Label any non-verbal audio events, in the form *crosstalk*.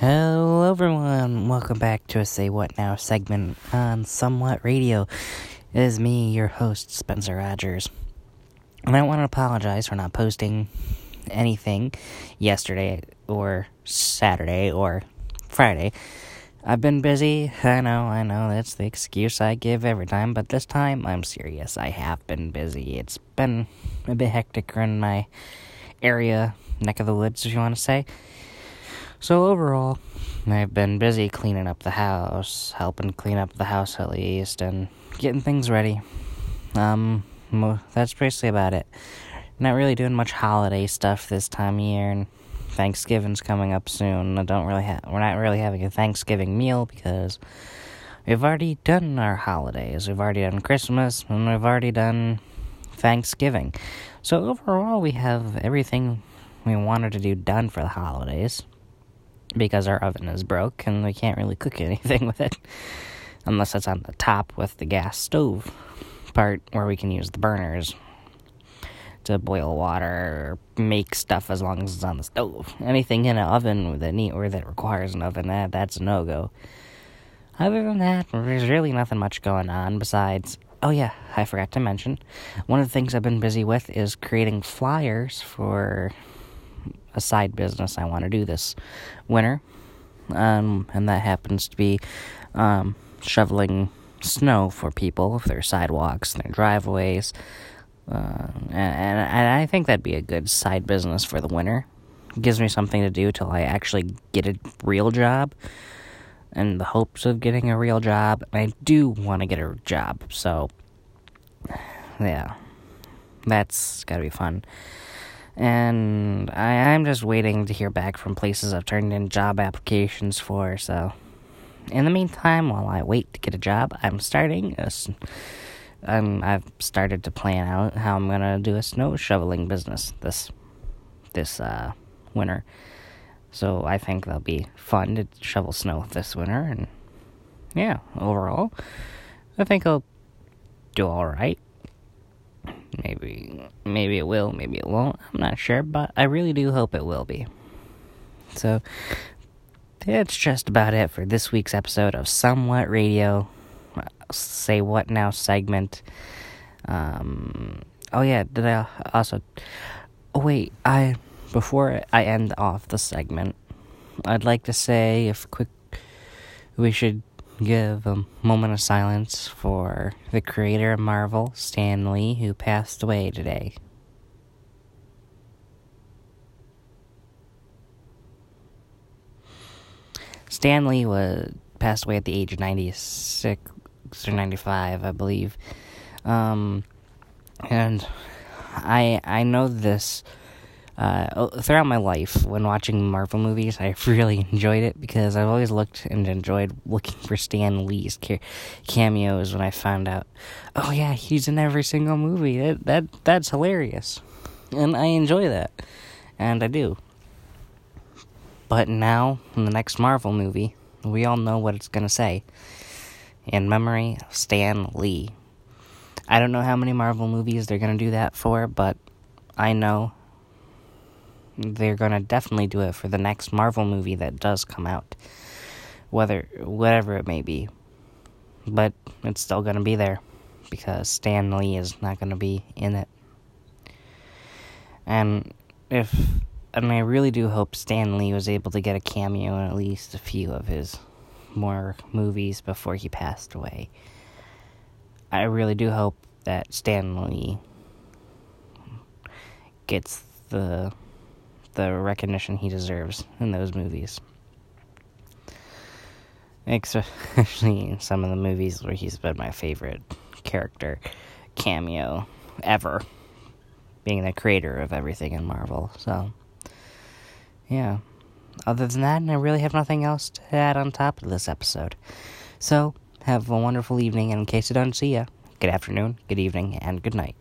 Hello, everyone. Welcome back to a Say What Now segment on Somewhat Radio. It is me, your host, Spencer Rogers. And I want to apologize for not posting anything yesterday or Saturday or Friday. I've been busy. I know, I know, that's the excuse I give every time, but this time I'm serious. I have been busy. It's been a bit hectic in my area, neck of the woods, if you want to say. So overall, I've been busy cleaning up the house, helping clean up the house at least, and getting things ready. Um, that's basically about it. Not really doing much holiday stuff this time of year, and Thanksgiving's coming up soon. I don't really. We're not really having a Thanksgiving meal because we've already done our holidays. We've already done Christmas, and we've already done Thanksgiving. So overall, we have everything we wanted to do done for the holidays because our oven is broke and we can't really cook *laughs* anything with it unless it's on the top with the gas stove part where we can use the burners to boil water or make stuff as long as it's on the stove. Anything in an oven that need or that requires an oven, that that's a no go. Other than that, there's really nothing much going on besides. Oh yeah, I forgot to mention. One of the things I've been busy with is creating flyers for a side business I want to do this winter. Um, and that happens to be um, shoveling snow for people, for their sidewalks, their driveways. Uh, and, and I think that'd be a good side business for the winter. Gives me something to do till I actually get a real job. And the hopes of getting a real job. I do want to get a job, so yeah, that's gotta be fun and I, am just waiting to hear back from places I've turned in job applications for. So, in the meantime, while I wait to get a job, I'm starting a, um, I've started to plan out how I'm gonna do a snow shoveling business this this uh, winter. So I think that'll be fun to shovel snow this winter, and yeah, overall, I think I'll do all right. Maybe maybe it will, maybe it won't. I'm not sure, but I really do hope it will be. So that's just about it for this week's episode of Somewhat Radio. Say what now segment. Um oh yeah, did I also Oh wait, I before I end off the segment, I'd like to say if quick we should give a moment of silence for the creator of Marvel, Stan Lee, who passed away today. Stan Lee was passed away at the age of 96 or 95, I believe. Um, and I I know this uh, throughout my life, when watching Marvel movies, I *laughs* really enjoyed it because I've always looked and enjoyed looking for Stan Lee's cameos. When I found out, oh yeah, he's in every single movie. That that that's hilarious, and I enjoy that, and I do. But now, in the next Marvel movie, we all know what it's gonna say. In memory of Stan Lee. I don't know how many Marvel movies they're gonna do that for, but I know they're gonna definitely do it for the next Marvel movie that does come out, whether whatever it may be. But it's still gonna be there because Stan Lee is not gonna be in it. And if and I really do hope Stan Lee was able to get a cameo in at least a few of his more movies before he passed away. I really do hope that Stan Lee gets the the recognition he deserves in those movies. Especially in *laughs* some of the movies where he's been my favorite character cameo ever, being the creator of everything in Marvel. So, yeah. Other than that, I really have nothing else to add on top of this episode. So, have a wonderful evening, and in case I don't see you, good afternoon, good evening, and good night.